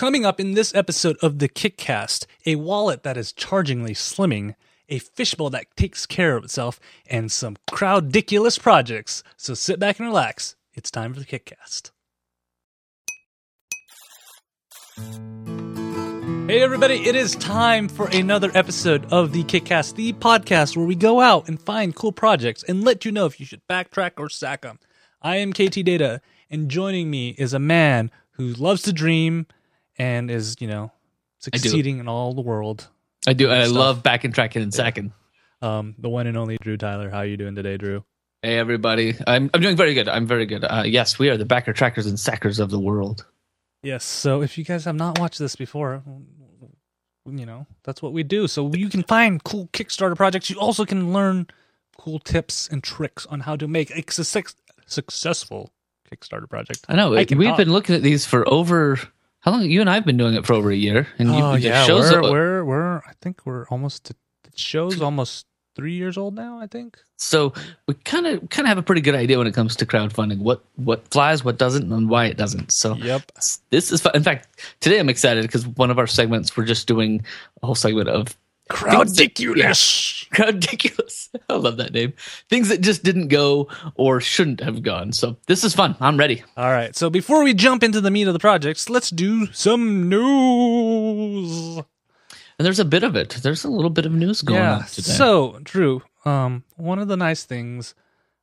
coming up in this episode of the Kickcast, a wallet that is chargingly slimming, a fishbowl that takes care of itself, and some crowdiculous projects. So sit back and relax. It's time for the Kickcast. Hey everybody, it is time for another episode of the Kickcast, the podcast where we go out and find cool projects and let you know if you should backtrack or sack them. I am KT Data, and joining me is a man who loves to dream and is, you know, succeeding in all the world. I do. I Stuff. love back and tracking and sacking. Um, the one and only Drew Tyler. How are you doing today, Drew? Hey everybody, I'm I'm doing very good. I'm very good. Uh, yes, we are the backer trackers and sackers of the world. Yes. So if you guys have not watched this before, you know that's what we do. So you can find cool Kickstarter projects. You also can learn cool tips and tricks on how to make a success- successful Kickstarter project. I know I we've talk. been looking at these for over how long? You and I've been doing it for over a year, and you, oh yeah, shows we're, that- uh, we're we're I think we're almost the show's almost three years old now. I think. so we kind of kind of have a pretty good idea when it comes to crowdfunding what what flies, what doesn't, and why it doesn't. So Yep. this is fun. In fact, today I'm excited because one of our segments we're just doing a whole segment of Crowdiculous. Crowdiculous. I love that name. Things that just didn't go or shouldn't have gone. So this is fun. I'm ready. All right. So before we jump into the meat of the projects, let's do some news. And there's a bit of it. There's a little bit of news going yeah. on today. So, Drew, um, one of the nice things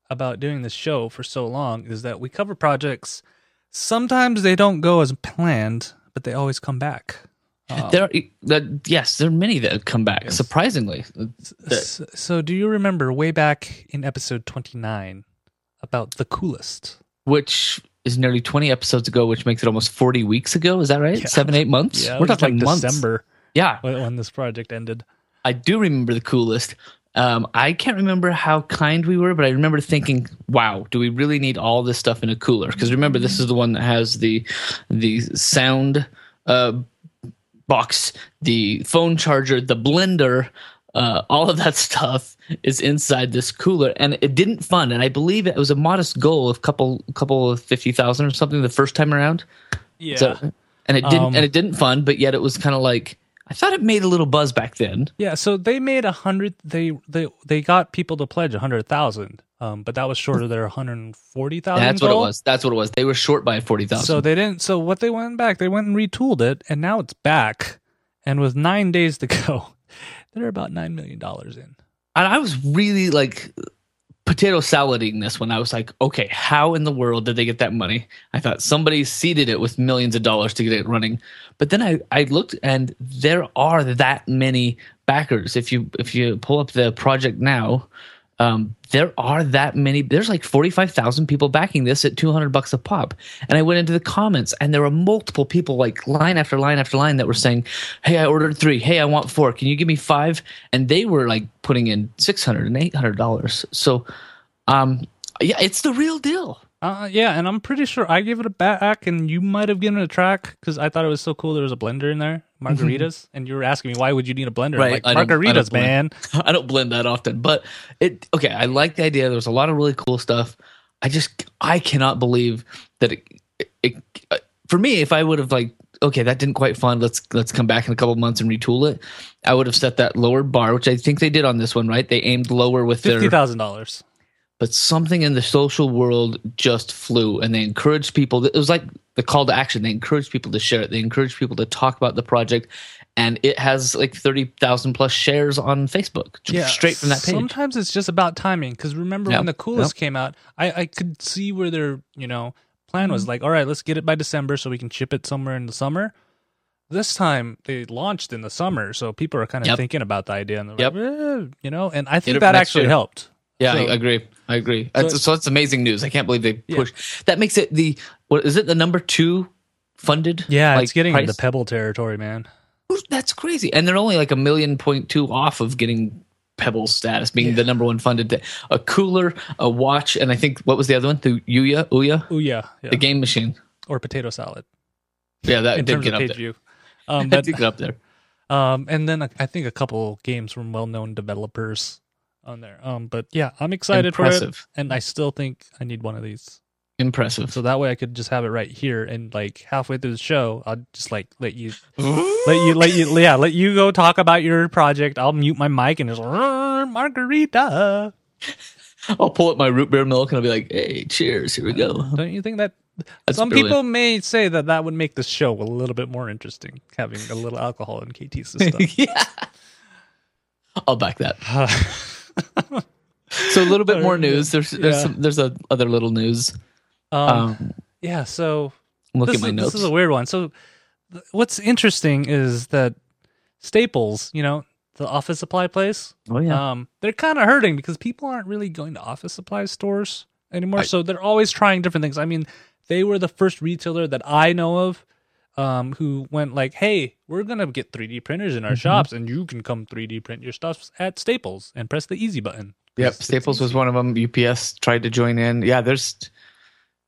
about doing this show for so long is that we cover projects. Sometimes they don't go as planned, but they always come back. Um, there, are, yes, there are many that have come back. Yes. Surprisingly, s- so, do you remember way back in episode 29 about the coolest? which is nearly 20 episodes ago, which makes it almost 40 weeks ago. Is that right? Yeah. Seven, eight months. Yeah, We're talking like months. December Yeah, when when this project ended. I do remember the coolest. Um, I can't remember how kind we were, but I remember thinking, "Wow, do we really need all this stuff in a cooler?" Because remember, this is the one that has the the sound uh, box, the phone charger, the blender, uh, all of that stuff is inside this cooler, and it didn't fund. And I believe it was a modest goal of couple couple of fifty thousand or something the first time around. Yeah. So, and it didn't Um, and it didn't fund, but yet it was kind of like I thought it made a little buzz back then. Yeah, so they made a hundred. They they they got people to pledge a hundred thousand, um, but that was short of their one hundred forty thousand. That's what it was. That's what it was. They were short by forty thousand. So they didn't. So what they went back, they went and retooled it, and now it's back. And with nine days to go, they're about nine million dollars in. and I was really like potato salading this when I was like, okay, how in the world did they get that money? I thought somebody seeded it with millions of dollars to get it running. But then I, I looked and there are that many backers. If you if you pull up the project now, um, there are that many. There's like forty five thousand people backing this at two hundred bucks a pop. And I went into the comments, and there were multiple people, like line after line after line, that were saying, "Hey, I ordered three. Hey, I want four. Can you give me five? And they were like putting in six hundred and eight hundred dollars. So, um, yeah, it's the real deal. Uh, yeah, and I'm pretty sure I gave it a back, and you might have given it a track because I thought it was so cool. There was a blender in there, Mm-hmm. margaritas, and you were asking me why would you need a blender? Right, like don't- I margaritas, man. I don't blend that often, but it okay. I like the idea. There's a lot of really cool stuff. I just I cannot believe that it, it, it for me. If I would have like okay, that didn't quite fund. Let's let's come back in a couple months and retool it. I would have set that lower bar, which I think they did on this one. Right? They aimed lower with Fifty their thousand dollars. but something in the social world just flew and they encouraged people it was like the call to action they encourage people to share it they encourage people to talk about the project and it has like 30,000 plus shares on Facebook j- straight from that page Sometimes it's just about timing. Because remember Yep, when the coolest came out, I, I could see where their you know plan Mm-hmm. was like, all right, let's get it by December so we can ship it somewhere in the summer. This time they launched in the summer, so people are kind of Yep. thinking about the idea, and they're Yep. like, eh, you know, and I think that actually year. helped. yeah So- I agree I agree. So- That's- so it's amazing news. I can't believe they Yeah. that makes it the what is it the number two funded Yeah, like, it's getting price? into Pebble territory, man. that's crazy. And they're only like a million point two off of getting Pebble status being Yeah. the number one funded th- a cooler a watch and I think what was the other one? The Ouya Ouya Oh yeah, the game machine. Or potato salad. Yeah that did get up there. Um, that but did get up there. um, and then I think a couple games from well-known developers on there. Um, but yeah, I'm excited for it, and I still think I need one of these. Impressive. so that way I could just have it right here and like halfway through the show, I'll just like let you let you let you yeah let you go talk about your project. I'll mute my mic and just margarita. I'll pull up my root beer milk and I'll be like, "Hey, cheers! Here we go." Don't you think that? That's Some brilliant. people may say that that would make the show a little bit more interesting, having a little alcohol in KT's system. yeah, I'll back that. So a little bit more news. There's there's Yeah. some, there's a other little news. um, Um, yeah, so look this, at my is, notes. this is a weird one. So, th- what's interesting is that Staples, you know, the office supply place, oh yeah, um, they're kind of hurting because people aren't really going to office supply stores anymore. I- so they're always trying different things. I mean, they were the first retailer that I know of um, who went like, "Hey, we're gonna get 3D printers in our Mm-hmm. shops, and you can come 3D print your stuff at Staples and press the easy button." yep. Staples was one of them. UPS tried to join in. Yeah, there's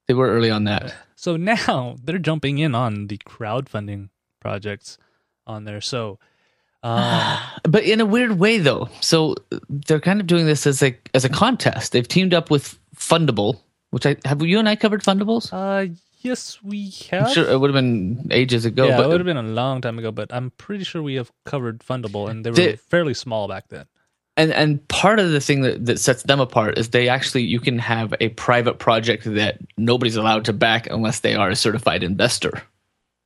they were early on that. So now they're jumping in on the crowdfunding projects on there. So, um, but in a weird way though. So they're kind of doing this as a as a contest. They've teamed up with Fundable, which I have you and I covered Fundables. uh, yes, we have. I'm sure it would have been ages ago. yeah, but it would have been a long time ago, but I'm pretty sure we have covered Fundable, and they were They- fairly small back then. and and part of the thing that, that sets them apart is they actually you can have a private project that nobody's allowed to back unless they are a certified investor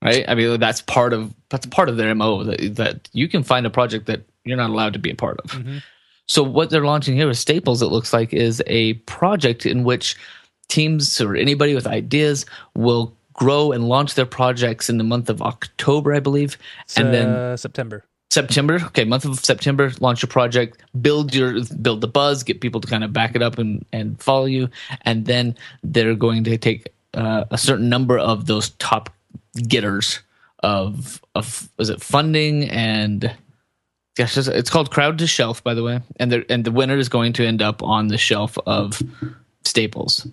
right i mean that's part of that's part of their mo that, that you can find a project that you're not allowed to be a part of Mhm. so what they're launching here with staples it looks like is a project in which teams or anybody with ideas will grow and launch their projects in the month of october i believe and then uh, September. September. Okay, month of September, launch a project, build your build the buzz, get people to kind of back it up and and follow you, and then they're going to take uh, a certain number of those top getters of of is it funding and gosh, it's- it's called crowd to shelf by the way, and the and the winner is going to end up on the shelf of Staples.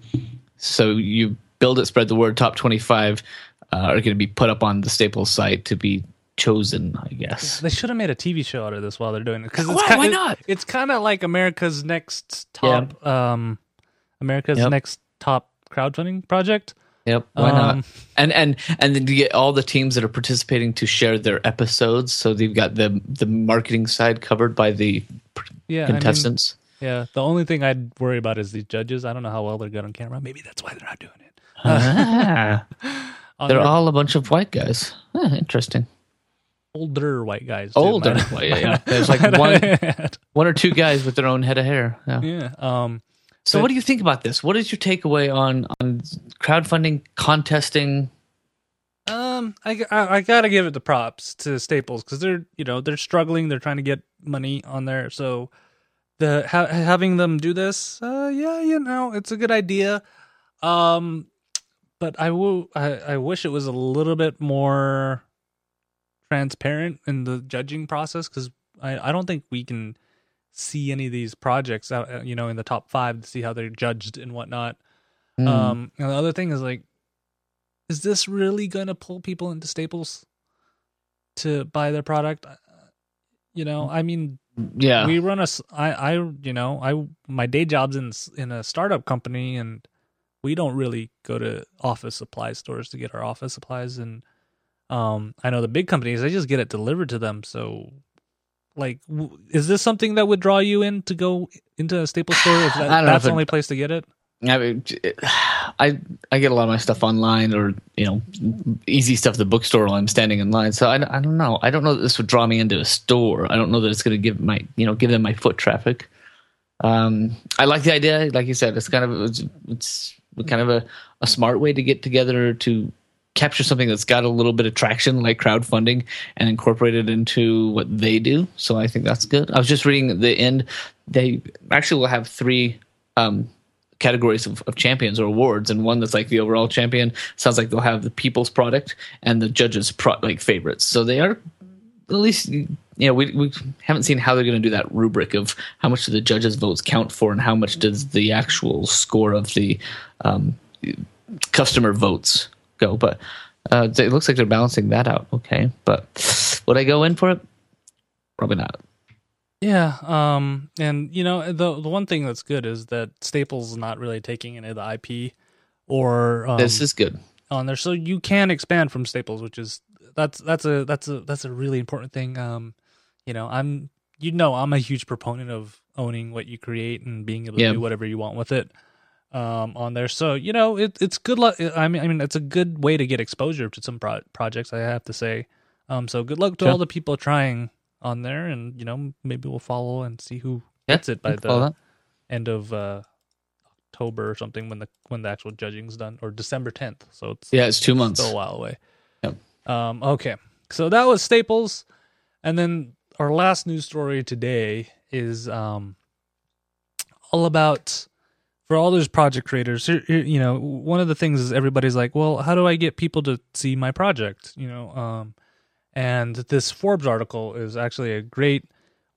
So you build it, spread the word. Top twenty five uh, are going to be put up on the Staples site to be chosen, I guess. They should have made a TV show out of this while they're doing it. Because Why- why not? It's kind of like America's next top, um, America's Yep. next top crowdfunding project. Yep. Why Um, not? And and and then you get all the teams that are participating to share their episodes. So they've got the the marketing side covered by the Yeah, I mean, contestants. Yeah. The only thing I'd worry about is these judges. I don't know how well they're good on camera. Maybe that's why they're not doing it. ah, they're their all a bunch of white guys. Huh, interesting. older white guys. too, Older. might- yeah, yeah. There's like one- One or two guys with their own head of hair. Yeah. yeah. Um. So But- what do you think about this? What is your takeaway on on crowdfunding, contesting? Um, I, I, I gotta give it the props to Staples because they're you know they're struggling. They're trying to get money on there. So the ha- having them do this, uh, yeah, you know, it's a good idea. Um, but I will. I, I wish it was a little bit more transparent in the judging process because I I don't think we can see any of these projects out uh, you know in the top five to see how they're judged and whatnot. Hmm. Um, and the other thing is like, is this really gonna pull people into Staples to buy their product? Uh, You know, I mean, yeah. we run a, s- I, I, you know, I my day job's in in a startup company, and we don't really go to office supply stores to get our office supplies. And um, I know the big companies they just get it delivered to them. So, like, w- is this something that would draw you in to go into a Staples store if that, I don't know that's the only place to get it? I mean, I I get a lot of my stuff online or you know easy stuff at the bookstore while I'm standing in line. So I, I don't know. I don't know that this would draw me into a store. I don't know that it's going to give my you know give them my foot traffic. Um, I like the idea. Like you said, it's kind of it's, it's kind of a, a smart way to get together to capture something that's got a little bit of traction like crowdfunding and incorporate it into what they do. So I think that's good. I was just reading the end. They actually will have three um, categories of, of champions or awards, and one that's like the overall champion sounds like they'll have the people's product and the judges' pro- like favorites. So they are at least you know we we haven't seen how they're going to do that rubric of how much do the judges' votes count for and how much does the actual score of the um, customer votes go. But uh, it looks like they're balancing that out. Okay, but would I go in for it? Probably not. Yeah, um, and you know the the one thing that's good is that Staples is not really taking any of the IP or um, this is good. on there, so you can expand from staples, which is that's that's a that's a that's a really important thing. Um, you know, I'm you know I'm a huge proponent of owning what you create and being able to Yeah. do whatever you want with it um, on there. So you know, it, it's good luck. I mean, I mean, it's a good way to get exposure to some pro- projects. I have to say. Um, so good luck to Sure. all the people trying on there, and you know, maybe we'll follow and see who Yeah, gets it by we can follow the end of uh, October or something when the when the actual judging's done, or December tenth. So it's Yeah, it's two months. still a while away. Yep. Um, okay, so that was Staples, and then our last news story today is um, all about for all those project creators. You know, one of the things is everybody's like, "Well, how do I get people to see my project?" You know, um, and this Forbes article is actually a great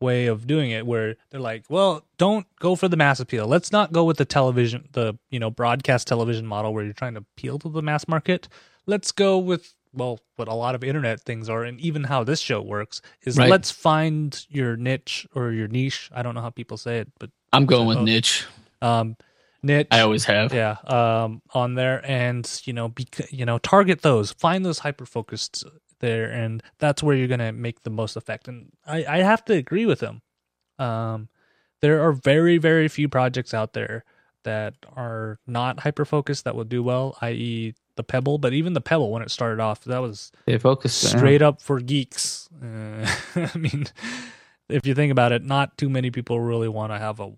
way of doing it where they're like well don't go for the mass appeal let's not go with the television the you know broadcast television model where you're trying to appeal to the mass market let's go with well what a lot of internet things are and even how this show works is Right. let's find your niche or your niche i don't know how people say it but I'm going with niche. um niche I always have. yeah um on there and you know bec- you know target those find those hyper focused there and that's where you're gonna make the most effect and i i have to agree with him um there are very very few projects out there that are not hyper focused that will do well i.e the pebble but even the pebble when it started off that was Stay focused. yeah. straight up for geeks uh, i mean if you think about it not too many people really want to have a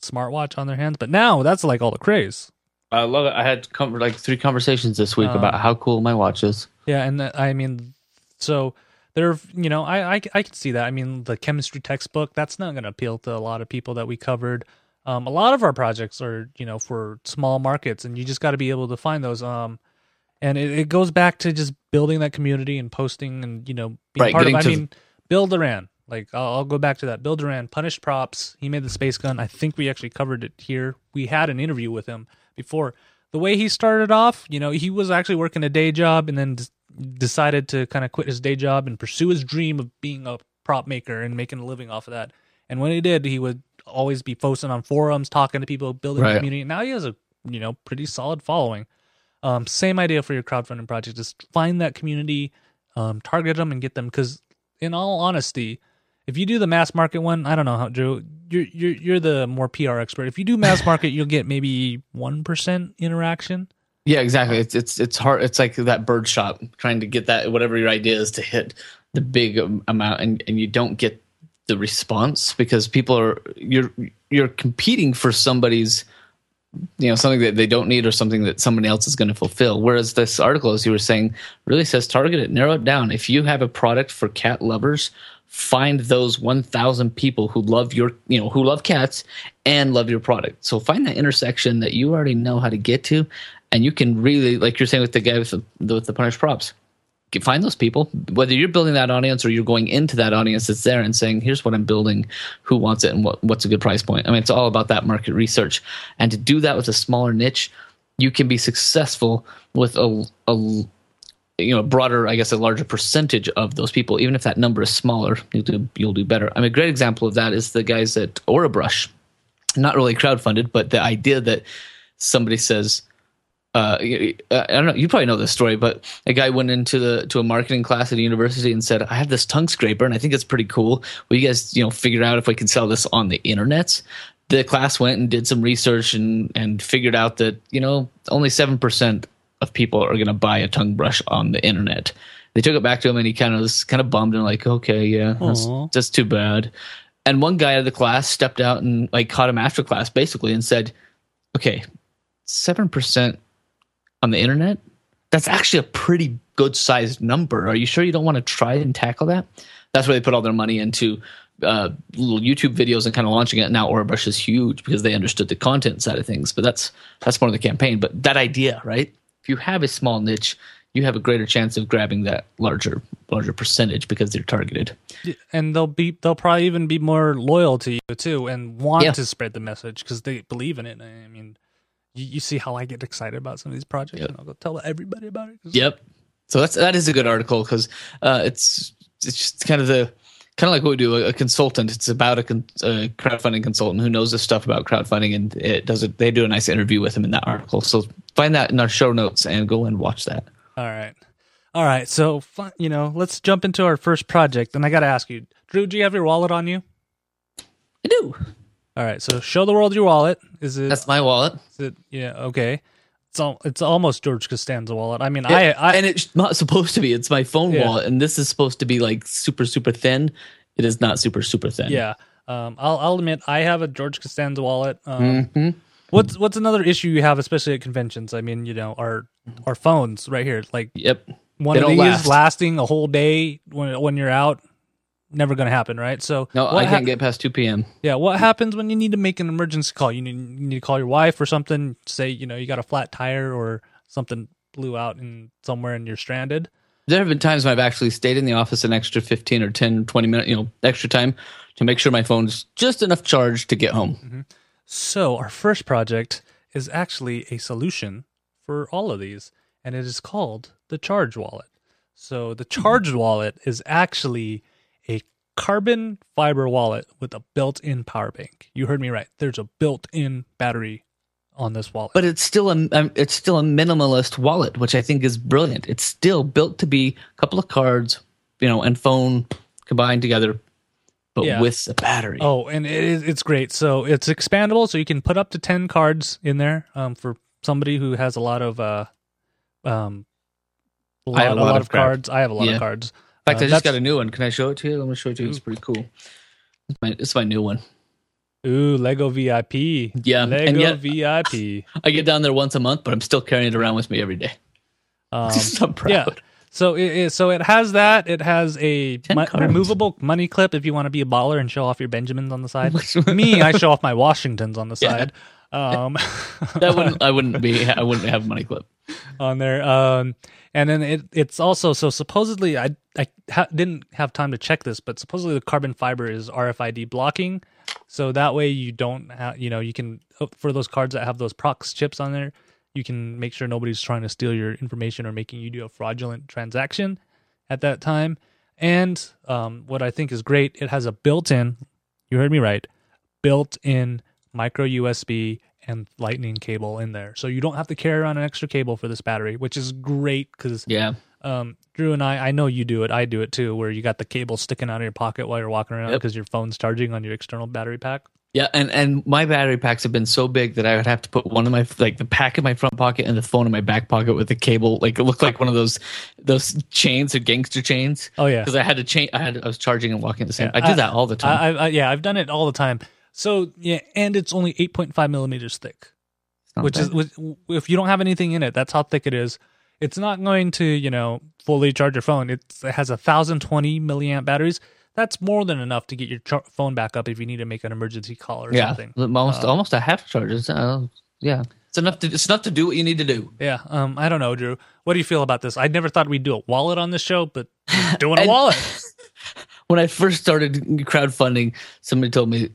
smartwatch on their hands but now that's like all the craze I love it. I had com- like three conversations this week Um, about how cool my watch is. Yeah, and that, I mean, so there, you know, I, I I can see that. I mean, the chemistry textbook that's not going to appeal to a lot of people that we covered. Um, a lot of our projects are, you know, for small markets, and you just got to be able to find those. Um, and it, it goes back to just building that community and posting, and you know, being Right, part of. I mean, Bill Doran. Like I'll, I'll go back to that. Bill Doran, punished props. He made the space gun. I think we actually covered it here. We had an interview with him before. The way he started off, you know, he was actually working a day job and then decided to kind of quit his day job and pursue his dream of being a prop maker and making a living off of that. And when he did, he would always be posting on forums, talking to people, building a community. Now he has a you know pretty solid following. Um, same idea for your crowdfunding project. Just find that community, um, target them, and get them. Because in all honesty, if you do the mass market one, I don't know how Drew. You're you're you're the more PR expert. If you do mass market, you'll get maybe one percent interaction. Yeah, exactly. It's it's it's hard. It's like that bird shot trying to get that whatever your idea is to hit the big um, amount, and and you don't get the response because people are you're you're competing for somebody's you know something that they don't need or something that somebody else is going to fulfill whereas this article as you were saying really says target it narrow it down if you have a product for cat lovers find those 1000 people who love your you know who love cats and love your product. So find that intersection that you already know how to get to and you can really like you're saying with the guy with the, with the punished props find those people. Whether you're building that audience or you're going into that audience that's there and saying here's what i'm building. Who wants it and what, what's a good price point? I mean it's all about that market research. And to do that with a smaller niche you can be successful with a, a you know broader i guess a larger percentage of those people even if that number is smaller you'll do, you'll do better i mean a great example of that is the guys at Orabrush not really crowdfunded but the idea that somebody says uh, I don't know. You probably know this story, but a guy went into the to a marketing class at a university and said, "I have this tongue scraper, and I think it's pretty cool. Will you guys, you know, figure out if we can sell this on the internet?" The class went and did some research and and figured out that you know only seven percent of people are going to buy a tongue brush on the internet. They took it back to him, and he kind of was kind of bummed and like, "Okay, yeah, that's, that's too bad." And one guy out of the class stepped out and like caught him after class, basically, and said, "Okay, seven percent on the internet? That's actually a pretty good sized number. Are you sure you don't want to try and tackle that? That's where they put all their money into uh, little youtube videos and kind of launching it. Now Orabrush is huge because they understood the content side of things but that's that's more of the campaign. But that idea right if you have a small niche you have a greater chance of grabbing that larger larger percentage because they're targeted and they'll be they'll probably even be more loyal to you too and want Yeah. to spread the message because they believe in it i mean you, you see how i get excited about some of these projects Yep. and i'll go tell everybody about it. Yep. So that's that is a good article because uh, it's it's just kind of the kind of like what we do. A, a consultant. It's about a, con, a crowdfunding consultant who knows this stuff about crowdfunding, and it does it. They do a nice interview with him in that article. So find that in our show notes and go and watch that. All right. All right. So, you know, let's jump into our first project. And I got to ask you, Drew, do you have your wallet on you? I do. All right. So, show the world your wallet. Is it, That's my wallet. is it yeah, okay. It's all, it's almost George Costanza wallet. I mean, I, I, and it's not supposed to be. It's my phone Yeah. wallet, and this is supposed to be like super super thin. It is not super super thin. yeah. Um, I'll, I'll admit I have a George Costanza wallet. Um, hmm what's, what's another issue you have, especially at conventions? I mean, you know, our, our phones right here, like Yep. one They of these last. lasting a whole day when, when you're out, never going to happen. Right. So No, I can't get past two p.m. Yeah, what happens when you need to make an emergency call? You need, you need to call your wife or something. Say you know you got a flat tire or something blew out in somewhere and you're stranded. There have been times when I've actually stayed in the office an extra 15 or 10, 20 minutes, you know, extra time to make sure my phone's just enough charge to get home. Mm-hmm. So our first project is actually a solution for all of these, and it is called the Charge Wallet. So the hmm. Charge Wallet is actually carbon fiber wallet with a built-in power bank. You heard me right. There's a built-in battery on this wallet. But it's still a um, it's still a minimalist wallet, which I think is brilliant. It's still built to be a couple of cards, you know, and phone combined together, but Yeah. with a battery. Oh, and it is, it's great. So it's expandable, so you can put up to ten cards in there um, for somebody who has a lot of uh, um, a lot, I have a lot of crap. cards. I have a lot Yeah. of cards. In fact, uh, I just got a new one. Can I show it to you? I'm gonna show it to you. It's pretty cool. It's my, it's my new one. Ooh, Lego VIP. Yeah, Lego yet- VIP. I get down there once a month, but I'm still carrying it around with me every day. Um, I'm proud. yeah. So it, it so it has that. It has a mo- removable money clip if you want to be a baller and show off your Benjamins on the side. Me, I show off my Washingtons on the Yeah. side. Um, That wouldn't I wouldn't be I wouldn't have a money clip. on there. Um, and then it, it's also so supposedly I I ha- didn't have time to check this, but supposedly the carbon fiber is RFID blocking, so that way you don't have you know you can uh, for those cards that have those prox chips on there, you can make sure nobody's trying to steal your information or making you do a fraudulent transaction at that time. And um, what I think is great, it has a built-in. You heard me right, built-in micro USB and lightning cable in there. So you don't have to carry around an extra cable for this battery, which is great because Yeah. um, Drew and I, I know you do it. I do it too, where you got the cable sticking out of your pocket while you're walking around Yep. because your phone's charging on your external battery pack. Yeah, and and my battery packs have been so big that I would have to put one of my like the pack in my front pocket and the phone in my back pocket with the cable. Like it looked like one of those those chains or gangster chains. Oh yeah, Because I had to change. I had I was charging and walking at the same. Yeah, I do I- that all the time. I, I, I, yeah, I've done it all the time. So yeah, and it's only 8.5 millimeters thick. Which bad. is which, if you don't have anything in it, that's how thick it is. It's not going to you know fully charge your phone. It's, it has a thousand twenty milliamp batteries. That's more than enough to get your char- phone back up if you need to make an emergency call or yeah, something. almost Uh, almost a half charge. Uh, yeah, it's enough to it's enough to do what you need to do. Yeah, um, I don't know, Drew. What do you feel about this? I never thought we'd do a wallet on this show, but doing a And- wallet. When I first started crowdfunding, somebody told me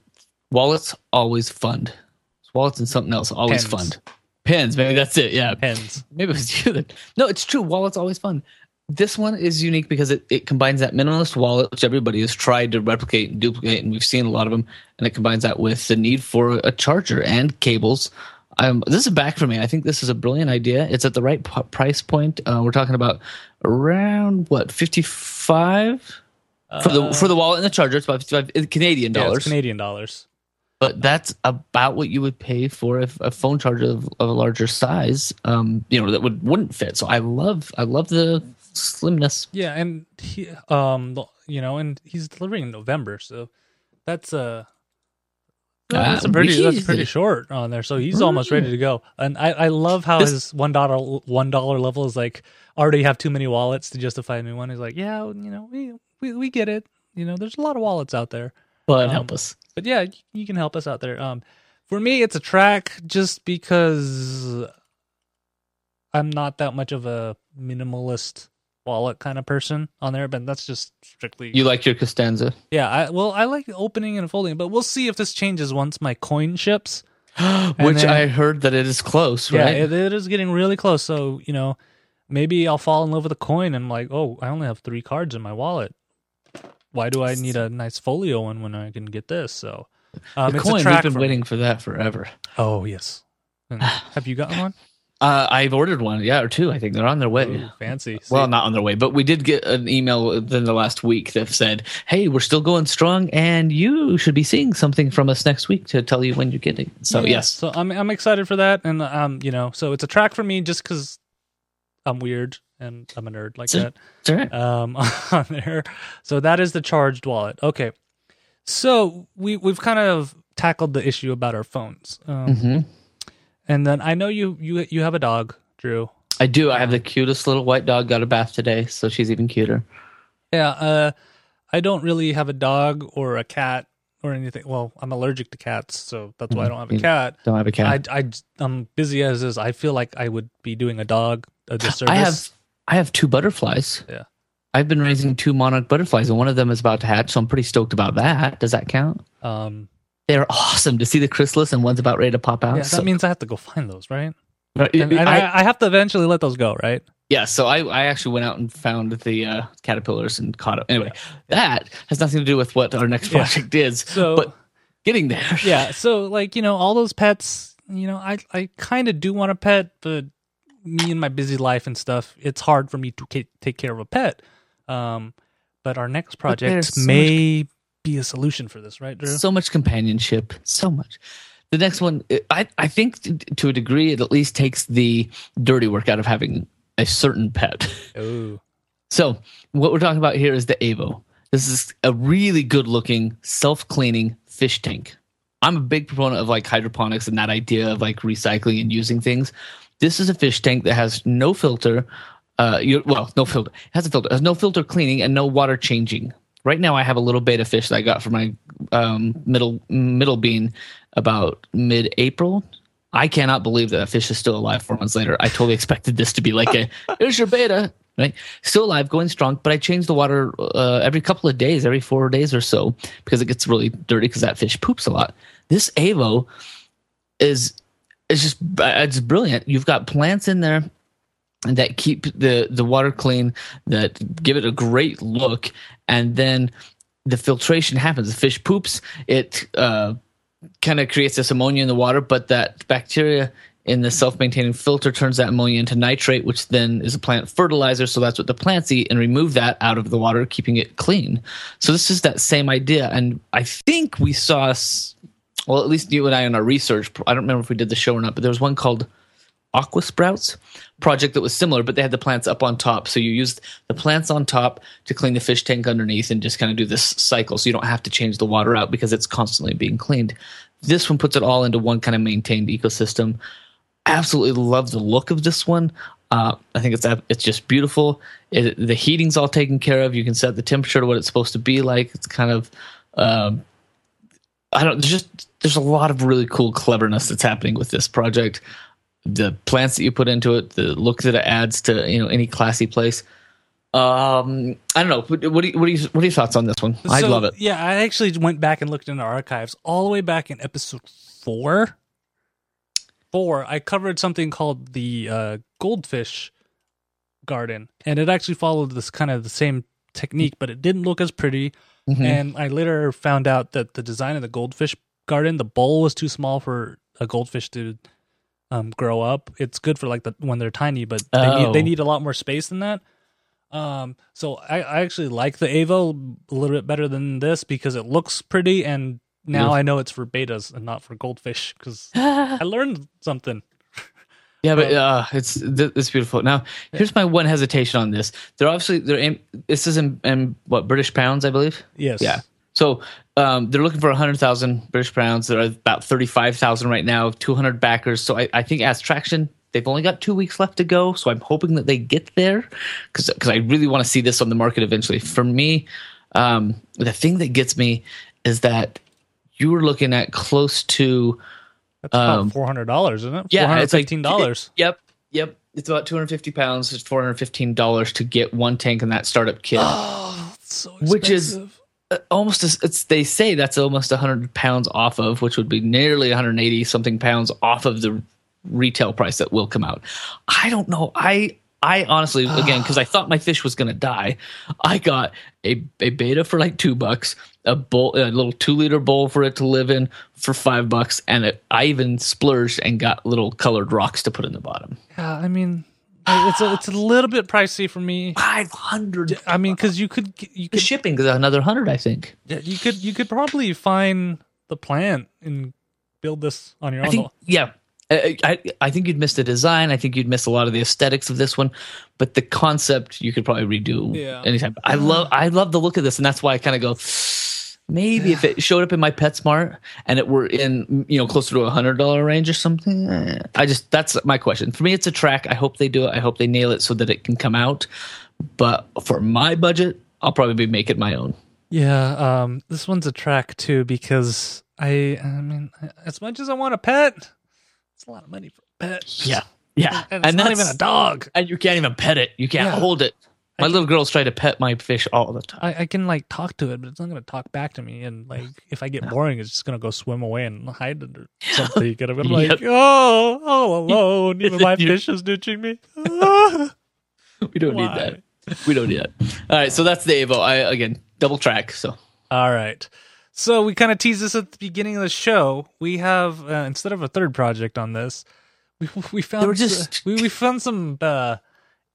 wallets always fund. Wallets and something else always Pens. fund. Pens, maybe that's it. Yeah, Pens. Maybe it was you that. No, it's true. Wallets always fun. This one is unique because it, it combines that minimalist wallet, which everybody has tried to replicate and duplicate, and we've seen a lot of them, and it combines that with the need for a charger and cables. Um, this is back for me. I think this is a brilliant idea. It's at the right p- price point. Uh, we're talking about around what fifty five for the for the wallet and the charger. It's about fifty five Canadian Uh, Yeah, dollars it's Canadian dollars. But that's about what you would pay for if a phone charger of, of a larger size um you know that would wouldn't fit so i love i love the slimness Yeah, and he, um, you know, and he's delivering in November, so that's uh that's a Ah, pretty that's pretty short on there. So he's almost ready to go. And I, I love how This- his one dollar one dollar level is like already have too many wallets to justify a new one. He's like, yeah, you know, we we, we get it. You know, there's a lot of wallets out there. But Um, help us but yeah, you can help us out there. Um, for me, it's a track just because I'm not that much of a minimalist wallet kind of person on there, but that's just strictly you like your costanza yeah. I well, I like opening and folding, but we'll see if this changes once my coin ships. which then- i heard that it is close Yeah, right it, it is getting really close. So you know, maybe I'll fall in love with a coin and I'm like, oh, I only have three cards in my wallet. Why do I need a nice folio one when I can get this? So um, the coin, we've been for- waiting for that forever. Oh yes. Have you gotten one? Uh, I've ordered one, yeah, or two. I think they're on their way. Ooh, fancy. See, Well, not on their way, but we did get an email within the last week that said, "Hey, we're still going strong, and you should be seeing something from us next week to tell you when you're getting." So Yeah, yes, So I'm I'm excited for that, and um, you know, so it's a track for me just because I'm weird and I'm a nerd like that. um, on there. So that is the charged wallet. Okay. So we we've kind of tackled the issue about our phones. Um, hmm And then I know you you you have a dog, Drew. I do. I have the cutest little white dog. Got a bath today, so she's even cuter. Yeah. Uh, I don't really have a dog or a cat or anything. Well, I'm allergic to cats, so that's why I don't have a Mhm. cat. Don't have a cat. I, I I'm busy as is. I feel like I would be doing a dog a disservice. I have I have two butterflies. Yeah. I've been raising two monarch butterflies, and one of them is about to hatch, so I'm pretty stoked about that. Does that count? Um, They're awesome to see the chrysalis, and one's about ready to pop out. yeah, that so- means I have to go find those, right? Right, And, and I- I, I have to eventually let those go, right? yeah, so I, I actually went out and found the uh, caterpillars and caught them. Anyway, that has nothing to do with what our next Yeah. project is, So but getting there. yeah, so like you know, all those pets. You know, I I kind of do want a pet, but me and my busy life and stuff, it's hard for me to ca- take care of a pet. Um, but our next project so may be a solution for this, right, Drew? so much companionship. So much. The next one i i think t- to a degree it at least takes the dirty work out of having a certain pet. Oh, so what we're talking about here is the avo. This is a really good looking self-cleaning fish tank. I'm a big proponent of like hydroponics and that idea of like recycling and using things this is a fish tank that has no filter uh you, well no filter it has a filter it has no filter cleaning and no water changing. Right now i have a little betta fish that i got for my um, middle middle bean about mid-april. I cannot believe that a fish is still alive four months later. I totally expected this to be like a here's your betta right? Still alive going strong but i change the water uh, every couple of days every four days or so because it gets really dirty because that fish poops a lot. This avo is is just it's brilliant. You've got plants in there that keep the the water clean that give it a great look and then the filtration happens. The fish poops. It uh, kind of creates this ammonia in the water but that bacteria in the self-maintaining filter turns that ammonia into nitrate which then is a plant fertilizer. So that's what the plants eat and remove that out of the water keeping it clean. So this is that same idea. And i think we saw well at least you and i in our research i don't remember if we did the show or not but there was one called AquaSprouts project that was similar but they had the plants up on top. So you used the plants on top to clean the fish tank underneath and just kind of do this cycle so you don't have to change the water out because it's constantly being cleaned. This one puts it all into one kind of maintained ecosystem. Absolutely love the look of this one. Uh, i think it's it's just beautiful. It, the heating's all taken care of. You can set the temperature to what it's supposed to be like. It's kind of um, I don't there's just there's a lot of really cool cleverness that's happening with this project. The plants that you put into it, the look that it adds to you know any classy place. Um, I don't know. What, what do you, what do you, what are your thoughts on this one? I So, love it. Yeah, I actually went back and looked in the archives all the way back in episode four. Four, I covered something called the uh, goldfish garden, and it actually followed this kind of the same technique, but it didn't look as pretty. Mhm. And I later found out that the design of the goldfish garden, the bowl was too small for a goldfish to um, grow up. It's good for like the when they're tiny, but they Oh. need they need a lot more space than that. Um, so I, I actually like the Avo a little bit better than this because it looks pretty, and now. I know it's for bettas and not for goldfish because I learned something. Yeah, but uh, it's th- it's beautiful. Now, here's my one hesitation on this. They're obviously they're in, this is in, in what British pounds, I believe. Yes. Yeah. So um, they're looking for 100,000 British pounds. They're about 35,000 right now, 200 backers. So I, I think as traction, they've only got two weeks left to go. So I'm hoping that they get there because I really want to see this on the market eventually. For me, um, the thing that gets me is that you were looking at close to That's about Um, four hundred dollars, isn't it? yeah, it's like- fifteen dollars. Yep, yep. It's about 250 pounds. It's 415 dollars to get one tank in that startup kit. Oh, it's so Which is- almost as it's they say that's almost 100 pounds off of which would be nearly 180 something pounds off of the retail price that will come out i don't know i I honestly, again, because I thought my fish was gonna die, I got a, a betta for like two bucks, a bowl, a little two liter bowl for it to live in for five bucks, and it, I even splurged and got little colored rocks to put in the bottom. Yeah, I mean, it's a, it's a little bit pricey for me. Five hundred. I mean, because you could you The shipping is another hundred, I think. Yeah, you could you could probably find the plant and build this on your I own. think, yeah. I, I I think you'd miss the design. I think you'd miss a lot of the aesthetics of this one, but the concept you could probably redo Yeah. anytime. I love I love the look of this, and that's why I kind of go. Maybe if it showed up in my PetSmart and it were in you know closer to a hundred dollar range or something, eh, I just that's my question. For me, it's a track. I hope they do it. I hope they nail it so that it can come out. But for my budget, I'll probably make it my own. Yeah, um, this one's a track too because I, I mean, as much as I want a pet, it's a lot of money for a pet. Yeah, yeah, and it's not even a dog. and you can't even pet it. You can't Yeah. hold it. My little girls try to pet my fish all the time. I, I can like talk to it, but it's not gonna talk back to me. And like, if I get boring, it's just gonna go swim away and hide under something. And I'm like, Yep. oh, all alone. Even my fish is ditching me. We don't Why? need that. We don't need that. All right, so that's the Avo. I again double track. So All right. So we kind of teased this at the beginning of the show. We have uh, instead of a third project on this, we we found just- we we found some uh,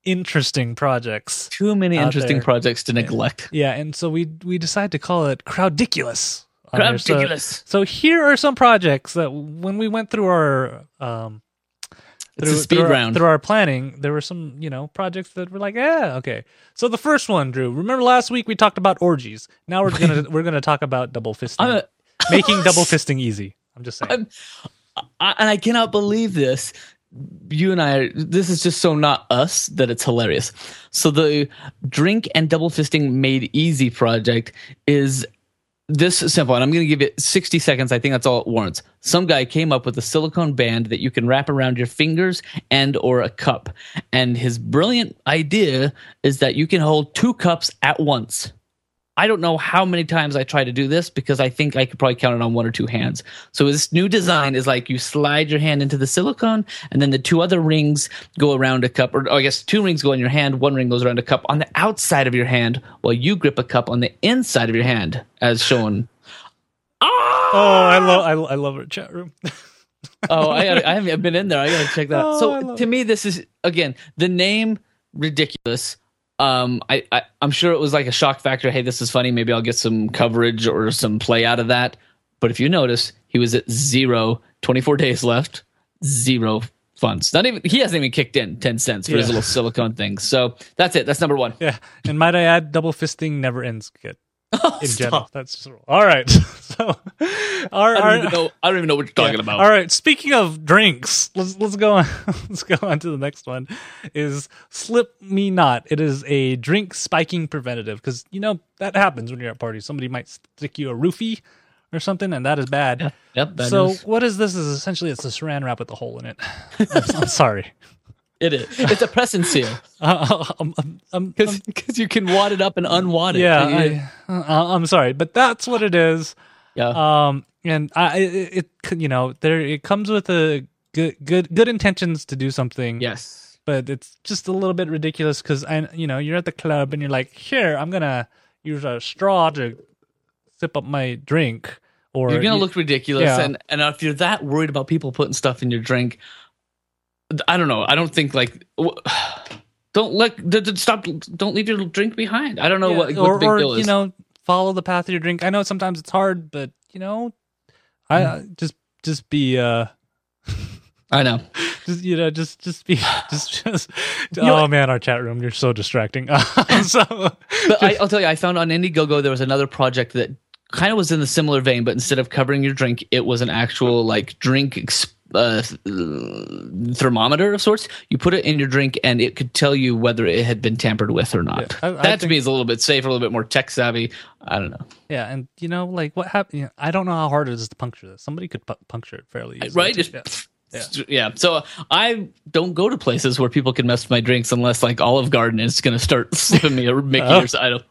interesting projects. too many interesting there. projects to neglect. Yeah, and so we we decided to call it Crowdiculous. there. So- So, here are some projects that when we went through our um It's through, a speed through our, round. through our planning, there were some, you know, projects that were like, yeah, okay. So the first one, Drew. Remember last week we talked about orgies. Now we're gonna we're gonna talk about double fisting, I'm a- making double fisting easy. I'm just saying. I, and I cannot believe this. You and I, are, this is just so not us that it's hilarious. So the drink and double fisting made easy project is this simple, and I'm going to give it 60 seconds. I think that's all it warrants. Some guy came up with a silicone band that you can wrap around your fingers and or a cup, and his brilliant idea is that you can hold two cups at once. I don't know how many times I try to do this because I think I could probably count it on one or two hands. So this new design is like you slide your hand into the silicone and then the two other rings go around a cup, or, oh, I guess two rings go in your hand, one ring goes around a cup on the outside of your hand while you grip a cup on the inside of your hand as shown. oh, I love I, I love our chat room. Oh, I, gotta, I haven't been in there. I gotta check that. Oh, so to me, this is again the name ridiculous. Um, I, I I'm sure it was like a shock factor. Hey, this is funny. Maybe I'll get some coverage or some play out of that. But if you notice, he was at zero, 24 days left, zero funds. Not even he hasn't even kicked in 10 cents for his little silicone thing. So that's it. That's number one. yeah, and might I add, double fisting never ends good in Stop. general. That's just all right. so, our, I don't, our even know, I don't even know what you're talking Yeah. about. All right. Speaking of drinks, let's let's go on. let's go on to the next one. Is slip me not. It is a drink spiking preventative because you know that happens when you're at parties. Somebody might stick you a roofie or something, and that is bad. Yep. that so is- what is this? Is essentially it's a Saran wrap with a hole in it. I'm, I'm sorry. It is. It's a press and seal Uh, I'm, I'm, I'm, because you can wad it up and unwad it. yeah, I, uh, I'm sorry, but that's what it is. yeah. um and i it, it you know there it comes with a good good good intentions to do something yes. but it's just a little bit ridiculous because i you know you're at the club and you're like here i'm gonna use a straw to sip up my drink or You're gonna you- look ridiculous, yeah. and and if you're that worried about people putting stuff in your drink, I don't know. I don't think like don't let d- d- stop. Don't leave your drink behind. I don't know yeah, what, what or, big or deal is. you know follow the path of your drink i know sometimes it's hard but you know i. I just just be uh I know. just you know just just be just just know oh man our chat room you're so distracting so But I, I'll tell you, I found on Indiegogo there was another project that kind of was in the similar vein, but instead of covering your drink, it was an actual like drink ex- uh, thermometer of sorts. You put it in your drink, and it could tell you whether it had been tampered with or not. Yeah, I- I that to me is a little bit safer, a little bit more tech savvy. I don't know. Yeah, and you know, like what happened? You know, I don't know how hard it is to puncture this. Somebody could pu- puncture it fairly easily, right? Just Yeah. yeah. So I don't go to places where people can mess with my drinks unless like Olive Garden is going to start slipping me a Mickey Oh. or I don't.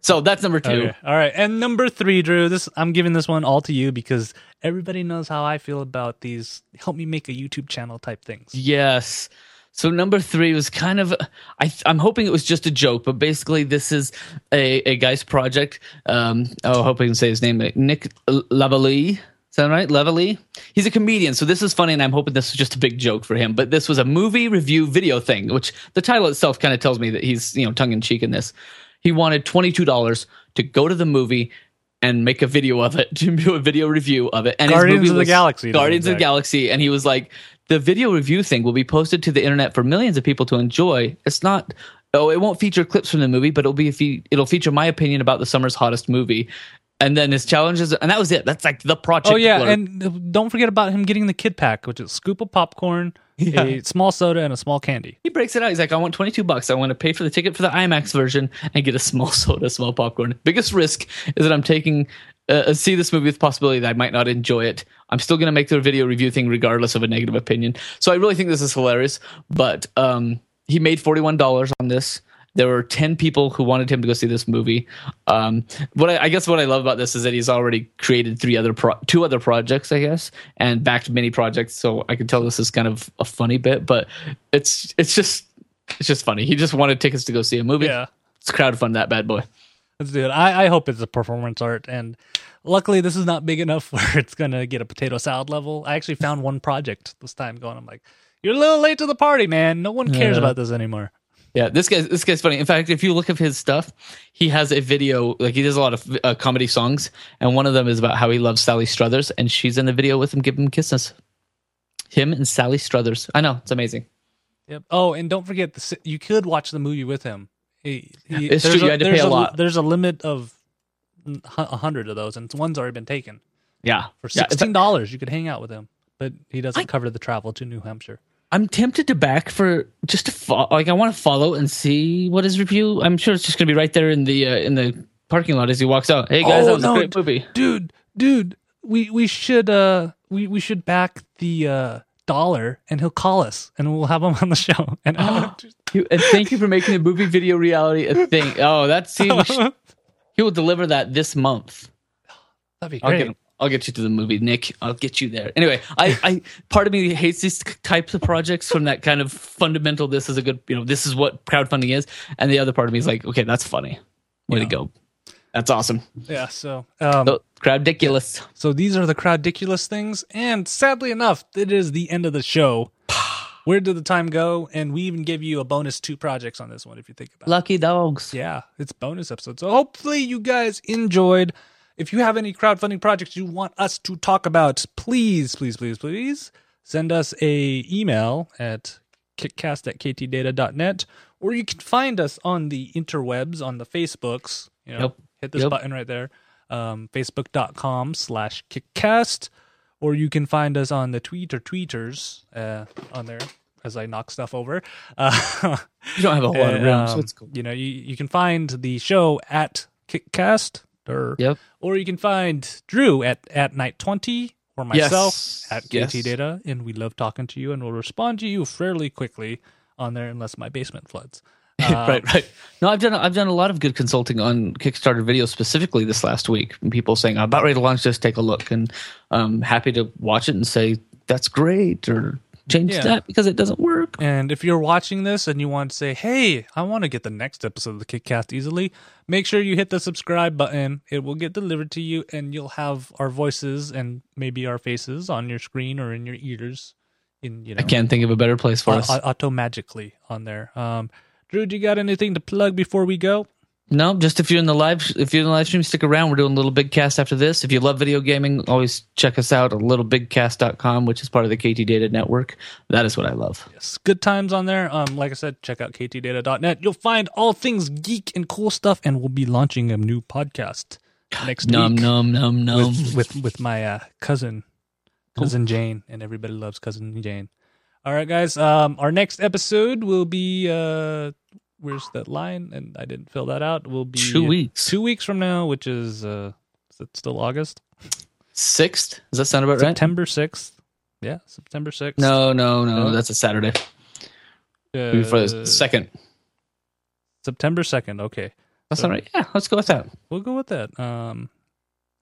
So that's number two. Okay. All right. And number three, Drew. This I'm giving this one all to you because everybody knows how I feel about these. Help me make a YouTube channel type things. Yes. So number three was kind of I I'm hoping it was just a joke, but basically this is a, a guy's project. Um, oh, I hope I can say his name. Nick Lavalley. Is that right? Lavalley? He's a comedian, so this is funny, and I'm hoping this was just a big joke for him. But this was a movie review video thing, which the title itself kind of tells me that he's you know tongue in cheek in this. He wanted twenty two dollars to go to the movie and make a video of it, to do a video review of it. And Guardians of the Galaxy, Guardians of the. Galaxy, and he was like, the video review thing will be posted to the internet for millions of people to enjoy. It's not. Oh, it won't feature clips from the movie, but it'll be a fe- it'll feature my opinion about the summer's hottest movie. And then his challenges, and that was it. That's like the project. Oh yeah, blurb. and uh, don't forget about him getting the kid pack, which is scoop of popcorn, a small soda, and a small candy. he breaks it out. He's like, I want 22 bucks. I want to pay for the ticket for the IMAX version and get a small soda, small popcorn. Biggest risk is that I'm taking, uh, see this movie with the possibility that I might not enjoy it. I'm still going to make the video review thing regardless of a negative opinion. So I really think this is hilarious. But um, he made $41 on this. There were 10 people who wanted him to go see this movie. Um, what I, I guess what I love about this is that he's already created three other pro- two other projects, I guess, and backed many projects. So I can tell this is kind of a funny bit, but it's it's just it's just funny. He just wanted tickets to go see a movie. Yeah. It's crowdfund that bad boy. Let's do it. I, I hope it's a performance art, and luckily this is not big enough where it's gonna get a potato salad level. I actually found one project this time going. I'm like, you're a little late to the party, man. No one cares Yeah. about this anymore. Yeah, this guy's this guy's funny. In fact, if you look at his stuff, he has a video like he does a lot of uh, comedy songs, and one of them is about how he loves Sally Struthers, and she's in the video with him giving him kisses. Him and Sally Struthers. I know it's amazing. Yep. Oh, and don't forget, the, you could watch the movie with him. He, he, It's there's true, you had to pay a lot. There's a limit of a hundred of those, and one's already been taken Yeah, for Yeah, sixteen dollars. you could hang out with him, but he doesn't I- cover the travel to New Hampshire. I'm tempted to back for just to fo- like I want to follow and see what his review. I'm sure it's just gonna be right there in the uh, in the parking lot as he walks out. Hey guys, Oh, that was no, a great movie. dude, dude, we we should uh we we should back the uh dollar, and he'll call us, and we'll have him on the show. And You- and thank you for making the movie video reality a thing. Oh, that seems he will deliver that this month. that'd be great. I'll get you to the movie, Nick. I'll get you there. Anyway, I, I part of me hates these types of projects from that kind of fundamental. This is a good, you know, this is what crowdfunding is, and the other part of me is like, okay, that's funny. Way to go. That's awesome. Yeah. So um, So, crowdiculous. So these are the crowdiculous things, and sadly enough, it is the end of the show. Where did the time go? And we even give you a bonus two projects on this one, if you think about it. Lucky dogs. Yeah, it's bonus episode. So hopefully you guys enjoyed. If you have any crowdfunding projects you want us to talk about, please, please, please, please send us a email at kickcast at ktdata.net, or you can find us on the interwebs, on the Facebooks. You know, Yep. hit this Yep. button right there, um, facebook.com slash kickcast, or you can find us on the tweet or tweeters uh, on there as I knock stuff over. Uh, You don't have a whole lot of room, so um, it's cool. You know, you, you can find the show at Kickcast, or, Yep. or you can find Drew at, at Night 20 or myself Yes. at KT Yes. Data, and we love talking to you, and we'll respond to you fairly quickly on there unless my basement floods. Um, right, right. No, I've done I've done a lot of good consulting on Kickstarter videos specifically this last week. And people saying I'm about ready to launch this, take a look, and I'm happy to watch it and say that's great or change Yeah. that because it doesn't work. And if you're watching this and you want to say, hey, I want to get the next episode of the Kickcast easily, make sure you hit the subscribe button. It will get delivered to you, and you'll have our voices and maybe our faces on your screen or in your ears. In you know, I can't think of a better place for us. auto magically on there. Um, Drew, do you got anything to plug before we go? No, just if you're in the live, if you're in the live stream, stick around. We're doing a little big cast after this. If you love video gaming, always check us out at littlebigcast.com, which is part of the KT Data Network. That is what I love. Yes, good times on there. Um, like I said, check out ktdata.net. You'll find all things geek and cool stuff, and we'll be launching a new podcast next Num week. num num num. with with, with my uh, cousin, cousin Jane, and everybody loves cousin Jane. All right, guys. Um, our next episode will be uh, where's that line? And I didn't fill that out. Will be Two weeks. Two weeks from now, which is uh, is it still August? Sixth? Does that sound about right? September sixth. Yeah, September sixth. No, no, no. No? That's a Saturday. uh, For the second. September second. Okay, That's all right. Yeah, let's go with that. we'll go with that. Um,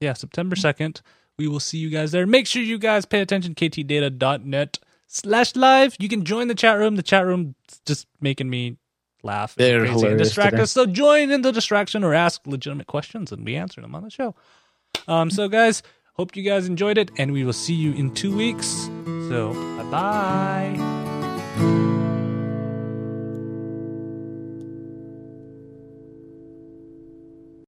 yeah, September second. We will see you guys there. Make sure you guys pay attention. KTData.net slash live. You can join the chat room. The chat room just making me laugh. and They're crazy and distract today. us. So join in the distraction or ask legitimate questions and we answer them on the show. Um, so guys, hope you guys enjoyed it, and we will see you in two weeks. So bye bye.